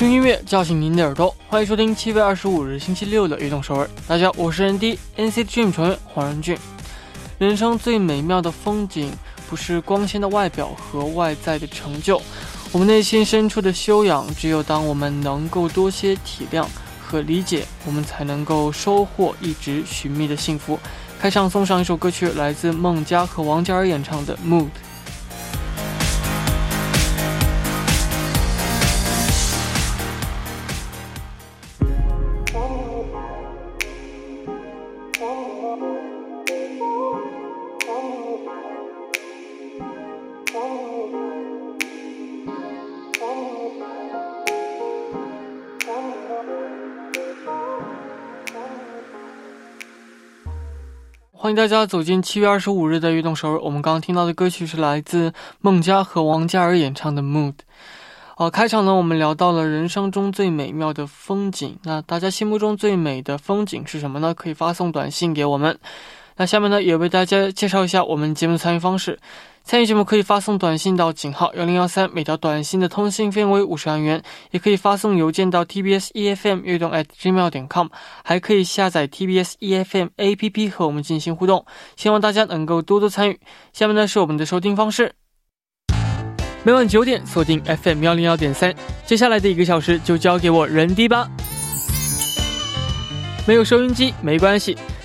用音乐叫醒您的耳朵，欢迎收听七月二十五日星期六的《移动首尔》。大家好，我是 N D N C Dream 成员黄仁俊。人生最美妙的风景，不是光鲜的外表和外在的成就，我们内心深处的修养。只有当我们能够多些体谅和理解，我们才能够收获一直寻觅的幸福。开场送上一首歌曲，来自孟佳和王嘉尔演唱的《Mood》。欢迎大家走进七月二十五日的运动首尔。我们刚刚听到的歌曲是来自孟佳和王嘉尔演唱的《Mood》。呃，开场呢，我们聊到了人生中最美妙的风景。那大家心目中最美的风景是什么呢？可以发送短信给我们。那下面呢，也为大家介绍一下我们节目的参与方式。参与节目可以发送短信到井号幺零幺三，每条短信的通信费为五十元；也可以发送邮件到 tbs efm 悦动 at gmail 点 com，还可以下载 tbs efm app 和我们进行互动。希望大家能够多多参与。下面呢是我们的收听方式，每晚九点锁定 FM 幺零幺点三。接下来的一个小时就交给我人迪吧。没有收音机没关系。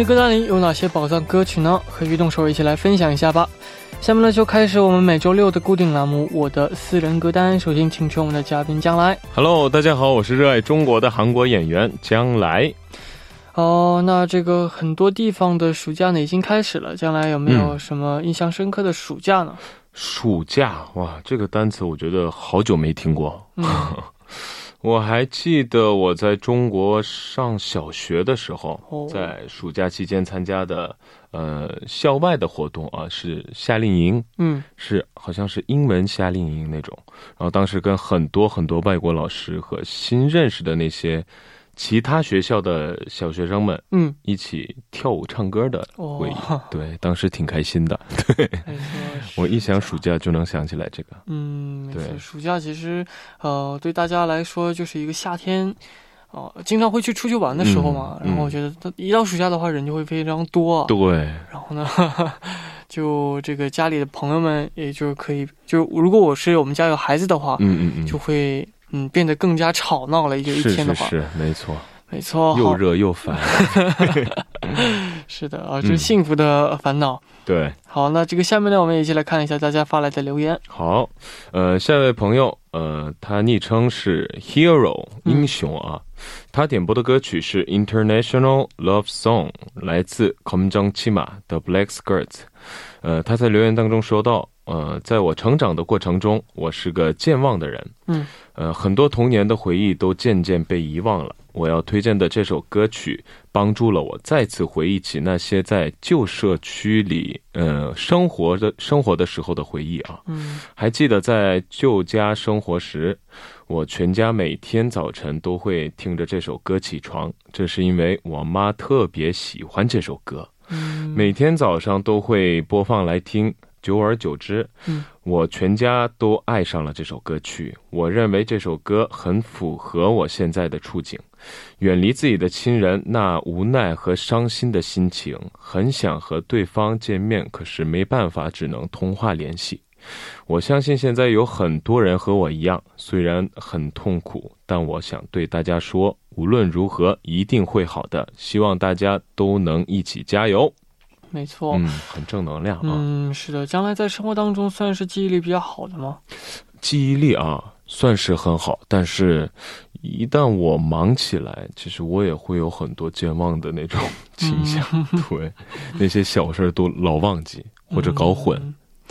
的歌单里有哪些宝藏歌曲呢？和运动手一起来分享一下吧。下面呢就开始我们每周六的固定栏目——我的私人歌单。首先，请出我们的嘉宾将来。Hello，大家好，我是热爱中国的韩国演员将来。哦，那这个很多地方的暑假呢已经开始了，将来有没有什么印象深刻的暑假呢？暑假哇，这个单词我觉得好久没听过。嗯。我还记得我在中国上小学的时候，在暑假期间参加的呃校外的活动啊，是夏令营，嗯，是好像是英文夏令营那种，然后当时跟很多很多外国老师和新认识的那些。其他学校的小学生们，嗯，一起跳舞唱歌的回忆，对，当时挺开心的。对，我一想暑假就能想起来这个。嗯，对，暑假其实，呃，对大家来说就是一个夏天，哦，经常会去出去玩的时候嘛。然后我觉得，一到暑假的话，人就会非常多。对。然后呢，就这个家里的朋友们，也就是可以，就如果我是我们家有孩子的话，嗯嗯嗯，就会。嗯，变得更加吵闹了。一就一天的话，是没错，没错，又热又烦。是的啊，这是幸福的烦恼。对，好，那这个下面呢，我们也一起来看一下大家发来的留言。好，呃，下一位朋友，呃，他昵称是 Hero 英雄啊，他点播的歌曲是 International Love Song，来自 Kom Jong Chima 的 Black Skirts。呃，他在留言当中说到。呃，在我成长的过程中，我是个健忘的人。嗯，呃，很多童年的回忆都渐渐被遗忘了。我要推荐的这首歌曲，帮助了我再次回忆起那些在旧社区里，呃，生活的生活的时候的回忆啊。嗯，还记得在旧家生活时，我全家每天早晨都会听着这首歌起床，这是因为我妈特别喜欢这首歌。嗯，每天早上都会播放来听。久而久之，嗯，我全家都爱上了这首歌曲。我认为这首歌很符合我现在的处境，远离自己的亲人，那无奈和伤心的心情，很想和对方见面，可是没办法，只能通话联系。我相信现在有很多人和我一样，虽然很痛苦，但我想对大家说，无论如何一定会好的，希望大家都能一起加油。没错，嗯，很正能量啊。嗯，是的，将来在生活当中算是记忆力比较好的吗？记忆力啊，算是很好，但是，一旦我忙起来，其实我也会有很多健忘的那种倾向。对，那些小事都老忘记或者搞混，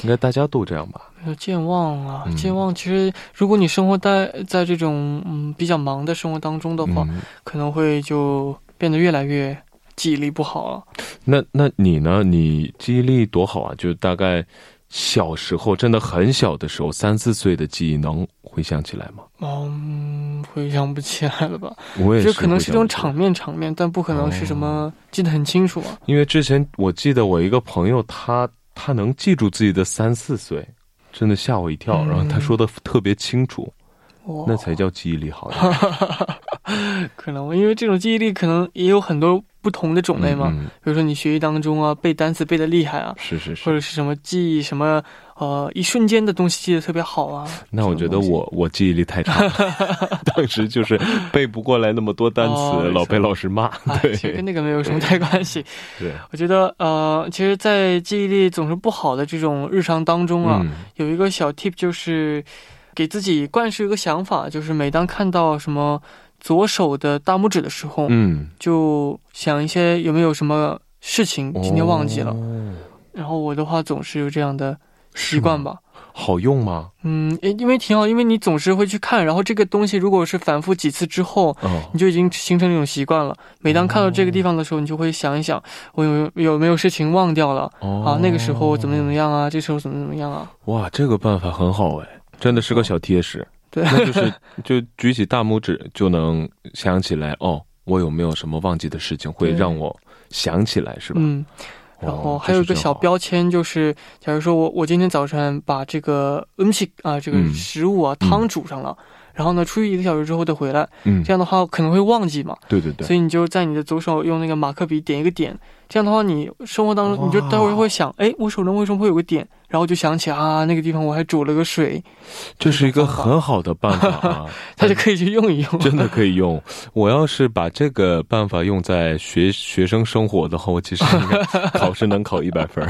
应该大家都这样吧？健忘啊，健忘。其实，如果你生活在在这种嗯比较忙的生活当中的话，可能会就变得越来越。记忆力不好了，那那你呢？你记忆力多好啊？就大概小时候真的很小的时候，三四岁的记忆能回想起来吗？嗯，回想不起来了吧？我也是，可能是一种场面场面，但不可能是什么记得很清楚啊。因为之前我记得我一个朋友，他他能记住自己的三四岁，真的吓我一跳。然后他说的特别清楚。那才叫记忆力好。可能因为这种记忆力可能也有很多不同的种类嘛。比如说你学习当中啊，背单词背的厉害啊，是是是，或者是什么记忆什么呃一瞬间的东西记得特别好啊。那我觉得我我记忆力太差，当时就是背不过来那么多单词，老被老师骂。对，跟那个没有什么太 关系。对，我觉得呃，其实，在记忆力总是不好的这种日常当中啊，有一个小 tip 就是。给自己灌输一个想法，就是每当看到什么左手的大拇指的时候，嗯，就想一些有没有什么事情今天忘记了。然后我的话总是有这样的习惯吧。好用吗？嗯，因为挺好，因为你总是会去看，然后这个东西如果是反复几次之后，你就已经形成一种习惯了。每当看到这个地方的时候，你就会想一想，我有有没有事情忘掉了？啊，那个时候怎么怎么样啊？这时候怎么怎么样啊？哇，这个办法很好哎。真的是个小贴士，对，那就是就举起大拇指就能想起来哦，我有没有什么忘记的事情会让我想起来，是吧？嗯，然后还有一个小标签，就是假如说我我今天早晨把这个嗯西啊这个食物啊汤煮上了，然后呢出去一个小时之后再回来，嗯，这样的话可能会忘记嘛，对对对，所以你就在你的左手用那个马克笔点一个点，这样的话你生活当中你就待会儿会想，哎，我手中为什么会有个点？然后就想起啊，那个地方我还煮了个水，这是一个很好的办法啊，他就可以去用一用，真的 可以用。我要是把这个办法用在学学生生活的话，我其实 考试能考一百分。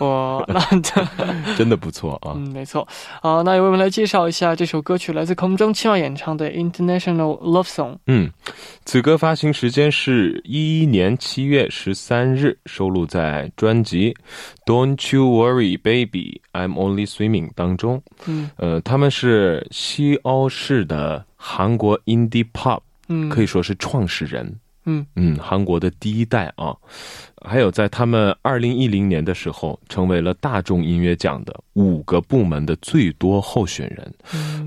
哇，那真的不错啊。嗯，没错。好，那我们来介绍一下这首歌曲，来自空中七号演唱的《International Love Song》。嗯，此歌发行时间是一一年七月十三日，收录在专辑《Don't You Worry Baby》。I'm Only Swimming 当中，嗯，呃，他们是西欧式的韩国 indie pop，嗯，可以说是创始人，嗯嗯，韩国的第一代啊。还有在他们二零一零年的时候，成为了大众音乐奖的五个部门的最多候选人。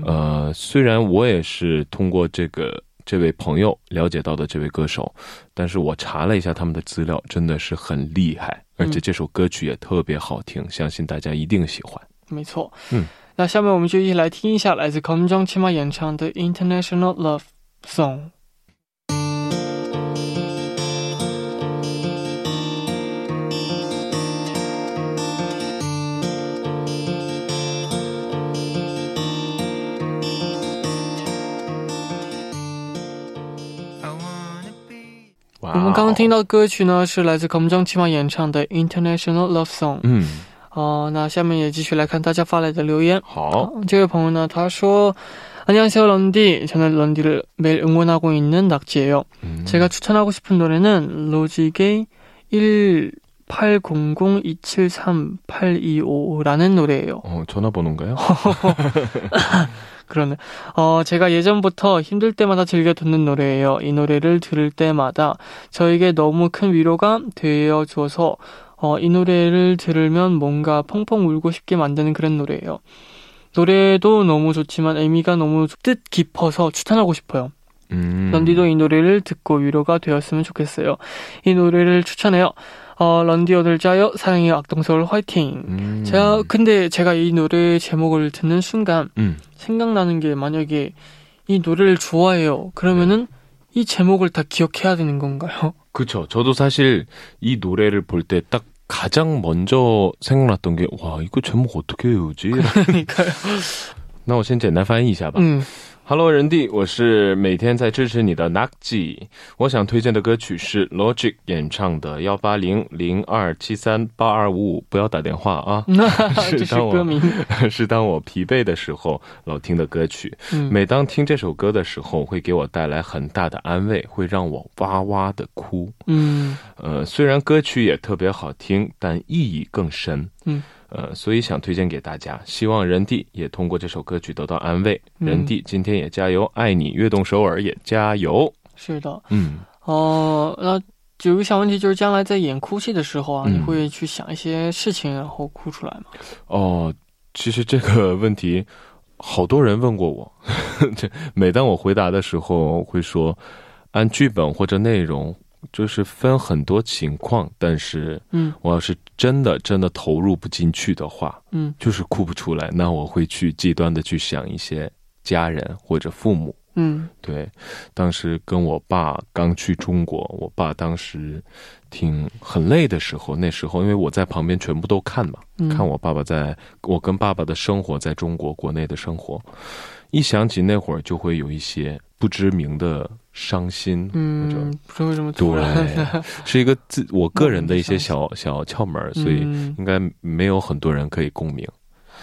呃，虽然我也是通过这个这位朋友了解到的这位歌手，但是我查了一下他们的资料，真的是很厉害。而且这首歌曲也特别好听，相信大家一定喜欢。没错，嗯，那下面我们就一起来听一下来自空中骑马演唱的《International Love Song》。我们刚刚听到的歌曲呢，是来自空中七马演唱的《International Love Song》。嗯，哦，那下面也继续来看大家发来的留言。好，这位朋友呢，他说：“안녕하세요런디저는런디를매일응원하고있는낙지예요제가추천하고싶은노래는로직의18002738255라는 노래예요. 어, 전화번호인가요? 그러네. 어, 제가 예전부터 힘들 때마다 즐겨 듣는 노래예요. 이 노래를 들을 때마다 저에게 너무 큰 위로가 되어 줘서 어, 이 노래를 들으면 뭔가 펑펑 울고 싶게 만드는 그런 노래예요. 노래도 너무 좋지만 의미가 너무 뜻 깊어서 추천하고 싶어요. 음. 런디도 이 노래를 듣고 위로가 되었으면 좋겠어요. 이 노래를 추천해요. 어, 런디어들 짜요 사랑해요 악동서울 화이팅. 음. 제가 근데 제가 이 노래 제목을 듣는 순간 음. 생각나는 게 만약에 이 노래를 좋아해요. 그러면은 네. 이 제목을 다 기억해야 되는 건가요? 그렇죠. 저도 사실 이 노래를 볼 때 딱 가장 먼저 생각났던 게 와, 이거 제목 어떻게 외우지? 그러니까요. 那我先简单翻译一下吧。嗯。 Hello，人弟，我是每天在支持你的 Nakji。我想推荐的歌曲是 Logic 演唱的幺八零零二七三八二五五，不要打电话啊。这是歌名，是当我疲惫的时候老听的歌曲。每当听这首歌的时候，会给我带来很大的安慰，会让我哇哇的哭。嗯，呃，虽然歌曲也特别好听，但意义更深。嗯。呃，所以想推荐给大家，希望人弟也通过这首歌曲得到安慰。人弟今天也加油，爱你，悦动首尔也加油。是的，嗯，哦，那有个小问题就是，将来在演哭戏的时候啊，你会去想一些事情，然后哭出来吗？哦，其实这个问题，好多人问过我，这每当我回答的时候，会说按剧本或者内容。就是分很多情况，但是，嗯，我要是真的真的投入不进去的话，嗯，就是哭不出来，那我会去极端的去想一些家人或者父母，嗯，对。当时跟我爸刚去中国，我爸当时挺很累的时候，那时候因为我在旁边全部都看嘛，看我爸爸在我跟爸爸的生活在中国国内的生活，一想起那会儿就会有一些不知名的。伤心，嗯，不知道为什么对，是一个自我个人的一些小小窍门，所以应该没有很多人可以共鸣。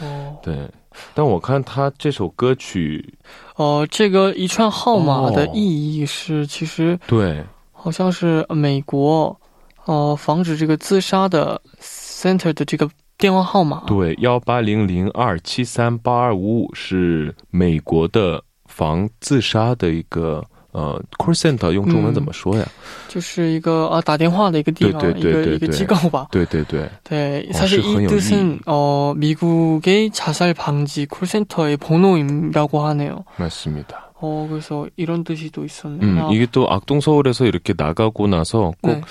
哦，对，但我看他这首歌曲，哦，这个一串号码的意义是，其实对，好像是美国，哦，防止这个自杀的 center 的这个电话号码，对，幺八零零二七三八二五五是美国的防自杀的一个。呃，call center 用中文怎么说呀？就是一个啊打电话的一个地方，一个一个机构吧。对对对。对，사실이뜻은어미국의자살방지 call center의 번호이라고 하네요. 맞습니다. 어 그래서 이런 뜻이 또 있었네요. 음, 이게 또 악동 서울에서 이렇게 나가고 나서 꼭 네.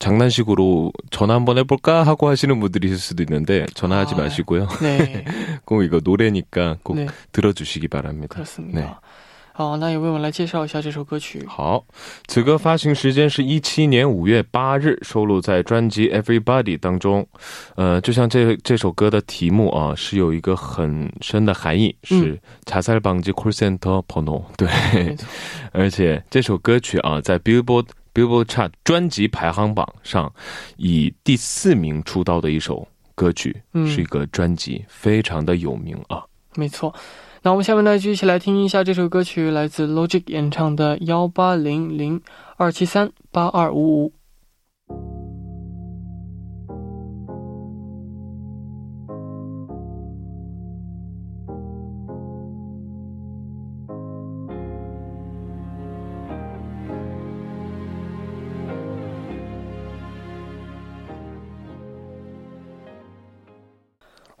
장난식으로 전화 한번 해볼까 하고 하시는 분들이 있을 수도 있는데 전화하지 아, 마시고요. 네. 꼭 이거 노래니까 꼭 네. 들어주시기 바랍니다. 그렇습니다. 네. 好，那也为我们来介绍一下这首歌曲。好，此歌发行时间是一七年五月八日，收录在专辑《Everybody》当中。呃，就像这这首歌的题目啊，是有一个很深的含义，是查塞尔邦吉 call center porno。对，而且这首歌曲啊，在 Billboard Billboard Chart 专辑排行榜上以第四名出道的一首歌曲，是一个专辑，非常的有名啊。没错。那我们下面呢就一起来听一下这首歌曲，来自 Logic 演唱的幺八零零二七三八二五五。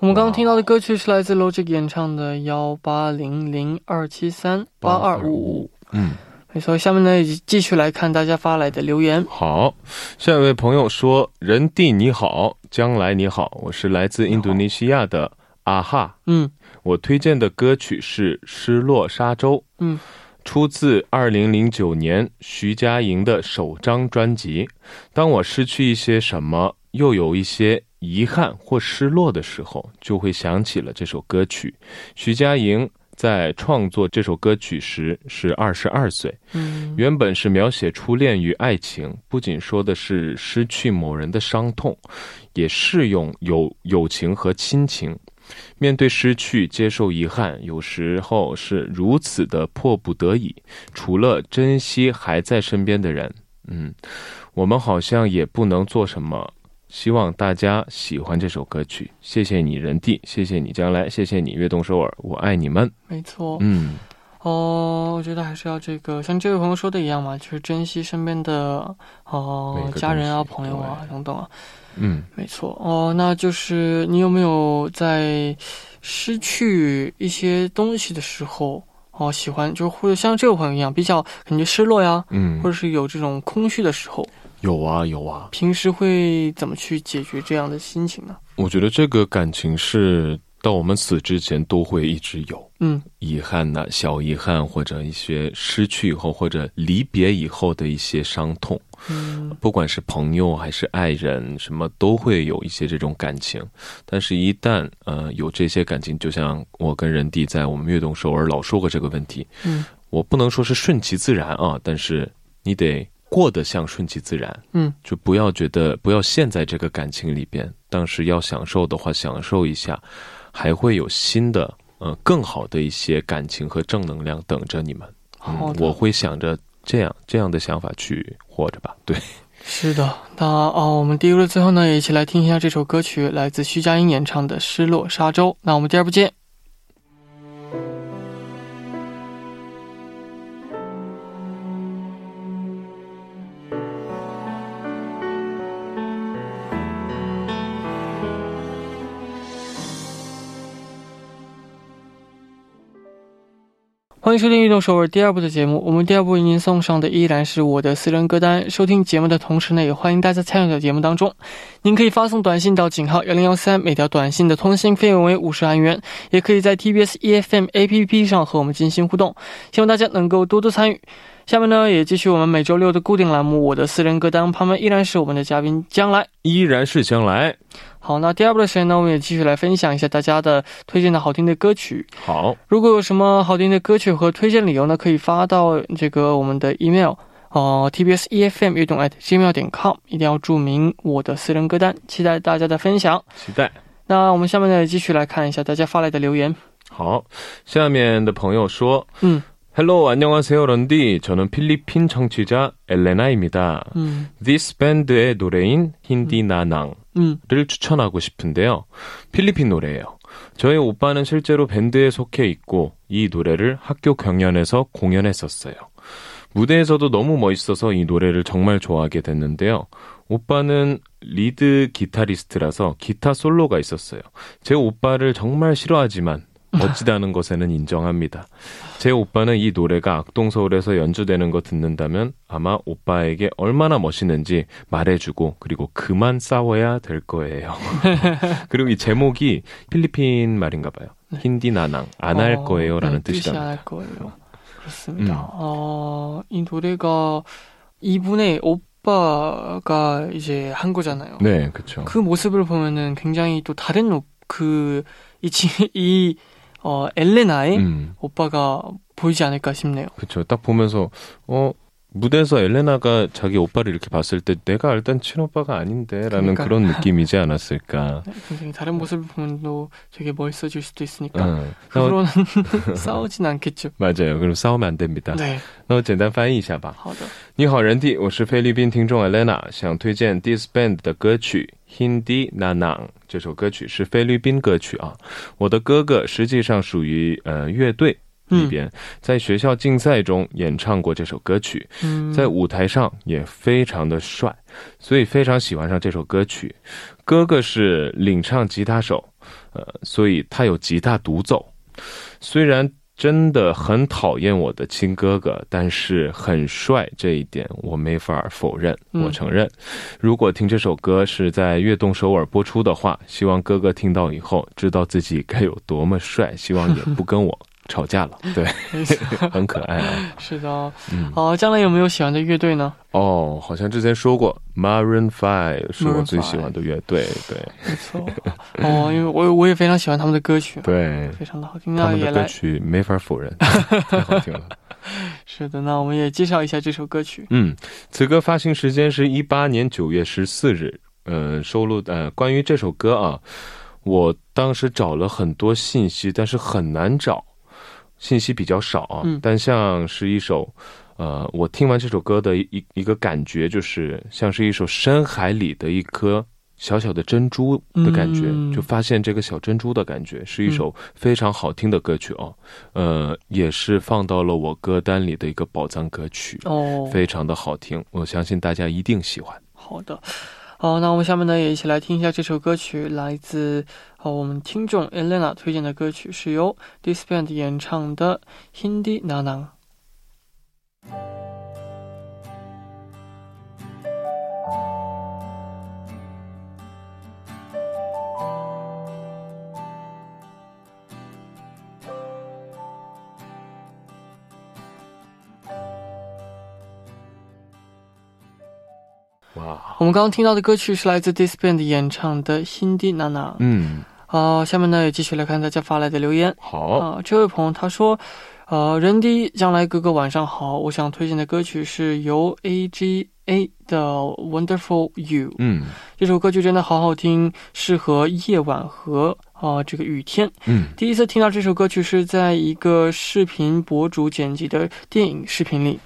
我们刚刚听到的歌曲是来自 Logic 演唱的幺八零零二七三八二五五。嗯，没错。下面呢，继续来看大家发来的留言。好，下一位朋友说：“人弟你好，将来你好，我是来自印度尼西亚的阿哈。嗯，我推荐的歌曲是《失落沙洲》。嗯，出自二零零九年徐佳莹的首张专辑。当我失去一些什么，又有一些。”遗憾或失落的时候，就会想起了这首歌曲。徐佳莹在创作这首歌曲时是二十二岁，嗯，原本是描写初恋与爱情，不仅说的是失去某人的伤痛，也适用友友情和亲情。面对失去，接受遗憾，有时候是如此的迫不得已。除了珍惜还在身边的人，嗯，我们好像也不能做什么。希望大家喜欢这首歌曲，谢谢你，人弟，谢谢你，将来，谢谢你，悦动首尔，我爱你们。没错，嗯，哦，我觉得还是要这个，像这位朋友说的一样嘛，就是珍惜身边的哦家人啊、朋友啊等等啊。嗯，没错。哦，那就是你有没有在失去一些东西的时候，哦，喜欢，就是或者像这位朋友一样，比较感觉失落呀，嗯，或者是有这种空虚的时候。有啊有啊，平时会怎么去解决这样的心情呢？我觉得这个感情是到我们死之前都会一直有。嗯遗憾呐、小遗憾或者一些失去以后或者离别以后的一些伤痛，嗯不管是朋友还是爱人，什么都会有一些这种感情。但是，一旦呃有这些感情，就像我跟人弟在我们悦动首尔老说过这个问题，嗯我不能说是顺其自然啊，但是你得过得像顺其自然，嗯就不要觉得不要陷在这个感情里边。当时要享受的话，享受一下，还会有新的呃更好的一些感情和正能量等着你们。嗯我会想着这样这样的想法去活着吧。对，是的，那哦，我们第一部的最后呢，也一起来听一下这首歌曲，来自徐佳莹演唱的《失落沙洲》。那我们第二部见。欢迎收听《运动首尔》第二部的节目。我们第二部为您送上的依然是我的私人歌单。收听节目的同时呢，也欢迎大家参与到节目当中。您可以发送短信到井号幺零幺三，每条短信的通信费用为五十韩元。也可以在 TBS EFM APP 上和我们进行互动。希望大家能够多多参与。下面呢，也继续我们每周六的固定栏目《我的私人歌单》，旁边依然是我们的嘉宾将来。依然是将来。好，那第二部的时间呢，我们也继续来分享一下大家的推荐的好听的歌曲。好，如果有什么好听的歌曲和推荐理由呢，可以发到这个我们的 email 哦、tbs efm 运动 at gmail 点 com，一定要注明我的私人歌单，期待大家的分享。期待。那我们下面呢，继续来看一下大家发来的留言。好，下面的朋友说嗯，Hello， 안녕하세요，런디 저는 필리핀 청취자 엘레나입니다. 嗯 This band의 노래인 힌디 나낭. 嗯를 추천하고 싶은데요. 필리핀 노래예요. 저희 오빠는 실제로 밴드에 속해 있고 이 노래를 학교 경연에서 공연했었어요. 무대에서도 너무 멋있어서 이 노래를 정말 좋아하게 됐는데요. 오빠는 리드 기타리스트라서 기타 솔로가 있었어요. 제 오빠를 정말 싫어하지만 멋지다는 것에는 인정합니다. 제 오빠는 이 노래가 악동서울에서 연주되는 거 듣는다면 아마 오빠에게 얼마나 멋있는지 말해주고 그리고 그만 싸워야 될 거예요. 그리고 이 제목이 필리핀 말인가 봐요. 힌디 나낭 안할 어, 거예요라는 네, 뜻이 뜻이랍니다. 할 거예요. 그렇습니다. 음. 어, 이 노래가 이분의 오빠가 이제 한 거잖아요. 네, 그렇죠. 그 모습을 보면은 굉장히 또 다른 오, 그, 이, 지- 이, 어, 엘레나의 음, 오빠가 보이지 않을까 싶네요. 그렇죠. 딱 보면서 어 무대에서 엘레나가 자기 오빠를 이렇게 봤을 때 내가 알던 친오빠가 아닌데라는 그러니까요. 그런 느낌이지 않았을까. 네, 굉장히 다른 모습을 보면 또 되게 멋있어질 수도 있으니까. 음, 나- 그러로는 싸우진 않겠죠. 맞아요. 그럼 싸우면 안 됩니다. 对，那我简单翻译一下吧。好的，你好，人弟，我是菲律宾听众 Elena，想推荐 This Band 的歌曲《Hindi Nanang》。这首歌曲是菲律宾歌曲啊。我的哥哥实际上属于呃乐队 里嗯边，在学校竞赛中演唱过这首歌曲，嗯，在舞台上也非常的帅，所以非常喜欢上这首歌曲。哥哥是领唱吉他手，呃，所以他有吉他独奏。虽然真的很讨厌我的亲哥哥，但是很帅这一点我没法否认，嗯我承认。如果听这首歌是在悦动首尔播出的话，希望哥哥听到以后知道自己该有多么帅，希望也不跟我吵架了。对，很可爱啊。是的哦。将来有没有喜欢的乐队呢？哦，好像之前说过，Maroon Five 是我最喜欢的乐队，对没错，哦，因为我我也非常喜欢他们的歌曲，对，非常的好听。他们的歌那也来，曲没法否认，太好听了。是的，那我们也介绍一下这首歌曲。嗯，此歌发行时间是一八年九月十四日。呃，收录呃，关于这首歌啊，我当时找了很多信息，但是很难找，信息比较少啊。嗯但像是一首，呃，我听完这首歌的一一一个感觉，就是像是一首深海里的一颗小小的珍珠的感觉，嗯就发现这个小珍珠的感觉，是一首非常好听的歌曲哦。呃，也是放到了我歌单里的一个宝藏歌曲。哦，非常的好听，我相信大家一定喜欢。好的。好，那我们下面呢也一起来听一下这首歌曲，来自哦我们听众 Elena 推荐的歌曲，是由 Disband 演唱的《Hindi Na Na》。哇，我们刚刚听到的歌曲是来自 Disband 演唱的《Hindi Nana》。嗯，啊、下面呢也继续来看大家发来的留言。好，啊、这位朋友他说，呃，人迪将来哥哥晚上好，我想推荐的歌曲是由 AGA 的《Wonderful You》。嗯这首歌曲真的好好听，适合夜晚和啊、这个雨天。嗯第一次听到这首歌曲是在一个视频博主剪辑的电影视频里。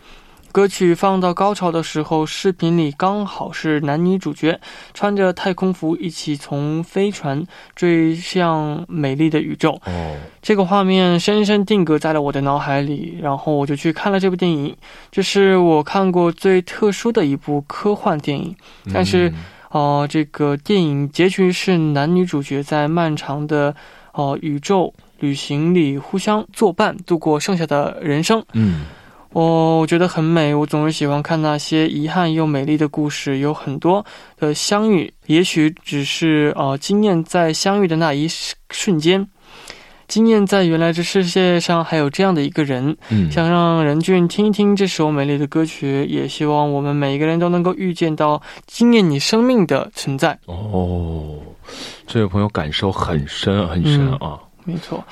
歌曲放到高潮的时候，视频里刚好是男女主角穿着太空服一起从飞船坠向美丽的宇宙。哦，这个画面深深定格在了我的脑海里，然后我就去看了这部电影。这是我看过最特殊的一部科幻电影。但是嗯哦、这个电影结局是男女主角在漫长的哦、宇宙旅行里互相作伴，度过剩下的人生。嗯我我觉得很美，我总是喜欢看那些遗憾又美丽的故事，有很多的相遇，也许只是呃惊艳在相遇的那一瞬瞬间，惊艳在原来这世界上还有这样的一个人。嗯，想让任俊听一听这首美丽的歌曲，也希望我们每一个人都能够遇见到惊艳你生命的存在。哦，这位朋友感受很深很深嗯啊。没错，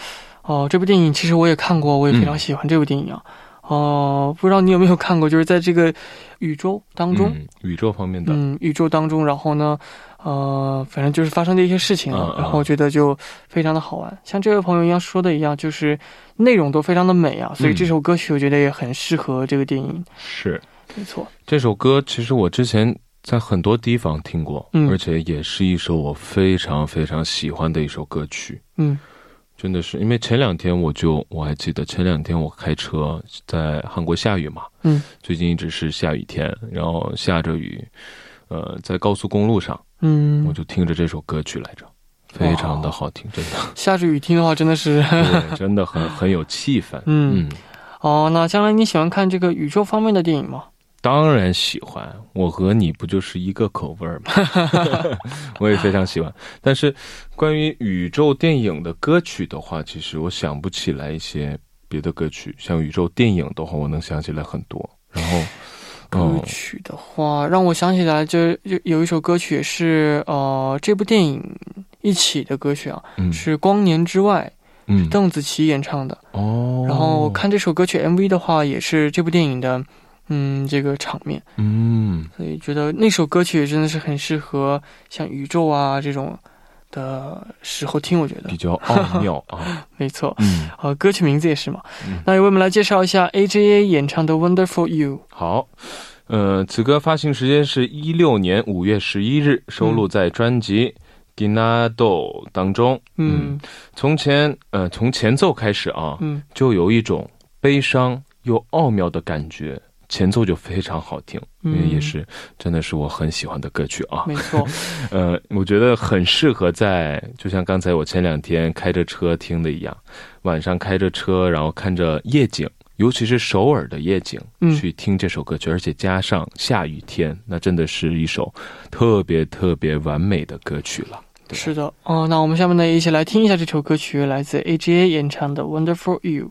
哦、这部电影其实我也看过，我也非常喜欢这部电影啊。哦、不知道你有没有看过？就是在这个宇宙当中，嗯，宇宙方面的，嗯，宇宙当中，然后呢，呃，反正就是发生的一些事情啊，然后我觉得就非常的好玩。像这位朋友一样说的一样，就是内容都非常的美啊，所以嗯这首歌曲我觉得也很适合这个电影。是没错，这首歌，其实我之前在很多地方听过，嗯而且也是一首我非常非常喜欢的一首歌曲。嗯真的是，因为前两天我就我还记得前两天我开车在韩国下雨嘛，嗯，最近一直是下雨天，然后下着雨，呃，在高速公路上，嗯我，就听着这首歌曲来着，非常的好听，真的，下着雨听的话，真的是 对，真的很很有气氛。嗯嗯，哦。那将来你喜欢看这个宇宙方面的电影吗？当然喜欢，我和你不就是一个口味儿吗？我也非常喜欢。但是关于宇宙电影的歌曲的话，其实我想不起来一些别的歌曲。像宇宙电影的话，我能想起来很多。然后，歌哦，曲的话，让我想起来就有有一首歌曲也是呃这部电影一起的歌曲啊，嗯是《光年之外》，嗯邓紫棋演唱的。哦，然后看这首歌曲 MV 的话，也是这部电影的嗯这个场面，嗯，所以觉得那首歌曲真的是很适合像宇宙啊这种的时候听。我觉得比较奥妙啊。没错。嗯，呃，歌曲名字也是嘛。嗯那也为我们来介绍一下 AJA 演唱的《Wonderful You》。好。呃，此歌发行时间是一六年五月十一日，收录在专辑《Ginado》当中。嗯从前，呃，从前奏开始啊，嗯就有一种悲伤又奥妙的感觉，前奏就非常好听，因为嗯也是真的是我很喜欢的歌曲啊。没错。呃，我觉得很适合在，就像刚才我前两天开着车听的一样，晚上开着车，然后看着夜景，尤其是首尔的夜景，嗯去听这首歌曲，而且加上下雨天，那真的是一首特别特别完美的歌曲了。是的。哦，那我们下面呢一起来听一下这首歌曲，来自 AJA 演唱的《Wonderful You》。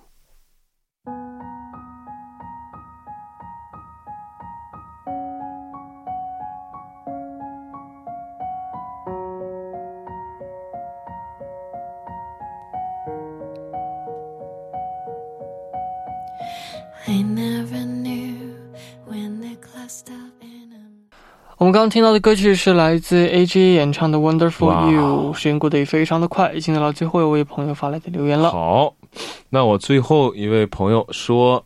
刚刚听到的歌曲是来自 AJA 演唱的《Wonderful You》。时间过得也非常的快，已经来了最后一位朋友发来的留言了。好，那我最后一位朋友说。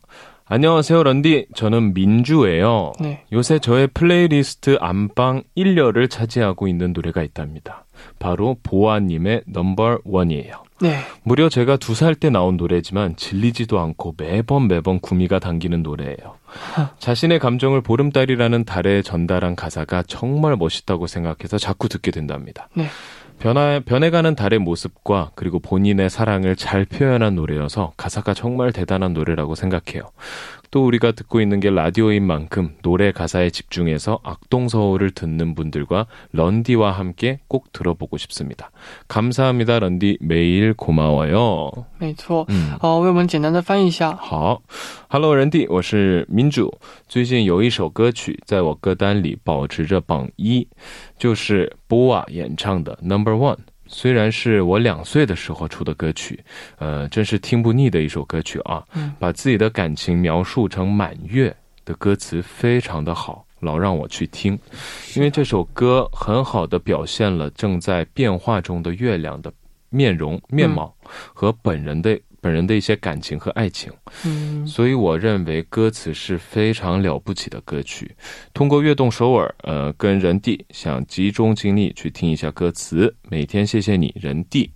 안녕하세요 런디 저는 민주예요 네. 요새 저의 플레이리스트 안방 1렬을 차지하고 있는 노래가 있답니다. 바로 보아님의 넘버 원이에요. 네. 무려 제가 두 살 때 나온 노래지만 질리지도 않고 매번 매번 구미가 당기는 노래예요. 자신의 감정을 보름달이라는 달에 전달한 가사가 정말 멋있다고 생각해서 자꾸 듣게 된답니다. 네. 변화, 변해가는 달의 모습과 그리고 본인의 사랑을 잘 표현한 노래여서 가사가 정말 대단한 노래라고 생각해요. 또 우리가 듣고 있는 게 라디오인 만큼 노래 가사에 집중해서 악동서울을 듣는 분들과 런디와 함께 꼭 들어보고 싶습니다. 감사합니다, 런디. 매일 고마워요. 没错。 음. 哦，为我们简单的翻译一下。好，Hello，人弟，我是民主。最近有一首歌曲在我歌单里保持着榜一，就是 BoA 演唱的《Number One》。 虽然是我两岁的时候出的歌曲，呃，真是听不腻的一首歌曲啊。嗯。把自己的感情描述成满月的歌词非常的好，老让我去听，因为这首歌很好的表现了正在变化中的月亮的面容、面貌和本人的本人的一些感情和爱情。嗯，所以我认为歌词是非常了不起的歌曲。通过悦动首尔，呃，跟人地想集中精力去听一下歌词。每天谢谢你，人地。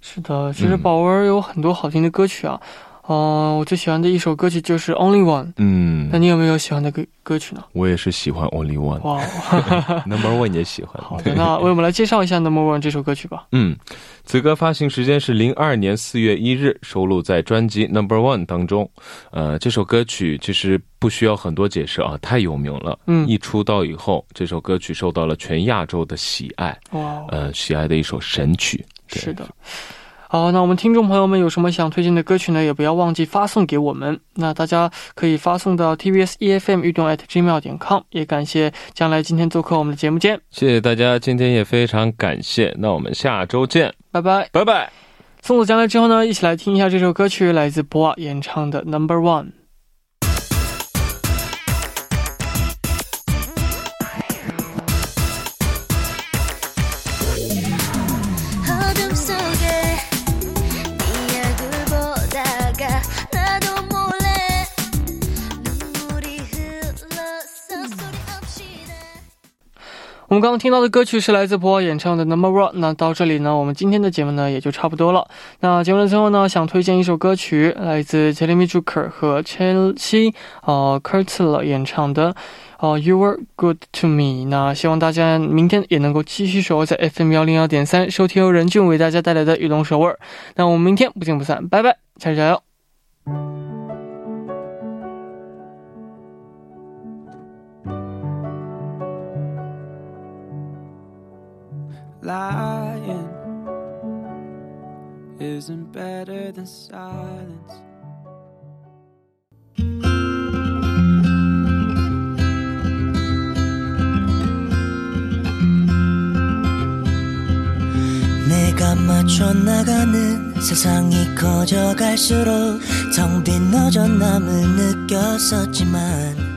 是的，其实嗯宝儿有很多好听的歌曲啊。哦、我最喜欢的一首歌曲就是《Only One》。嗯那，你有没有喜欢的歌歌曲呢？我也是喜欢 Only One。哇，Number One 也喜欢。好的，那为我们来介绍一下《Number One》这首歌曲吧。嗯，此歌发行时间是零二年四月一日，收录在专辑《Number One》当中。呃，这首歌曲其实不需要很多解释啊，太有名了。嗯一出道以后，这首歌曲受到了全亚洲的喜爱，哇，呃，喜爱的一首神曲。是的。好，那我们听众朋友们有什么想推荐的歌曲呢？也不要忘记发送给我们。那大家可以发送到 tbs efm 运动 at gmail 点 com。也感谢将来今天做客我们的节目间，谢谢大家，今天也非常感谢。那我们下周见，拜拜。拜拜。送走将来之后呢，一起来听一下这首歌曲，来自 BoA 演唱的《Number One》。我们刚刚听到的歌曲是来自博演唱的《Number One》。那到这里呢，我们今天的节目呢也就差不多了。那节目的最后呢，想推荐一首歌曲，来自 Jeremy Zucker 和 Chelsea 呃 Kurtzler 演唱的呃 You Were Good to Me。那希望大家明天也能够继续守候在 FM 幺零幺点三，收听由任俊为大家带来的《雨龙首尔》。那我们明天不见不散，拜拜，加油加油！Lying isn't better than silence. 내가 맞춰 나가는 세상이 커져갈수록 텅빈 너전 남을 느꼈었지만